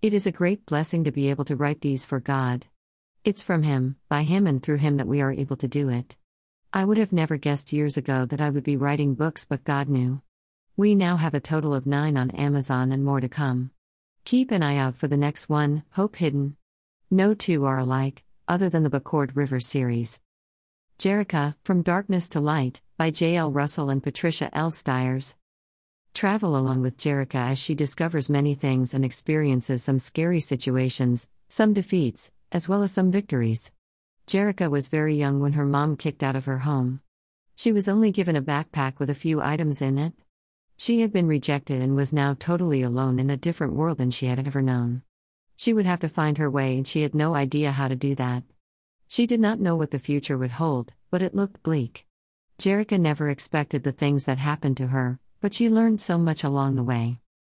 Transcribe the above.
It is a great blessing to be able to write these for God. It's from Him, by Him, and through Him that we are able to do it. I would have never guessed years ago that I would be writing books, but God knew. We now have a total of nine on Amazon and more to come. Keep an eye out for the next one, Hope Hidden. No two are alike, other than the Bacord River series. Jerica, From Darkness to Light, by J. L. Russell and Patricia L. Stiers. Travel along with Jerica as she discovers many things and experiences some scary situations, some defeats, as well as some victories. Jerica was very young when her mom kicked out of her home. She was only given a backpack with a few items in it. She had been rejected and was now totally alone in a different world than she had ever known. She would have to find her way, and she had no idea how to do that. She did not know what the future would hold, but it looked bleak. Jerica never expected the things that happened to her, but she learned so much along the way.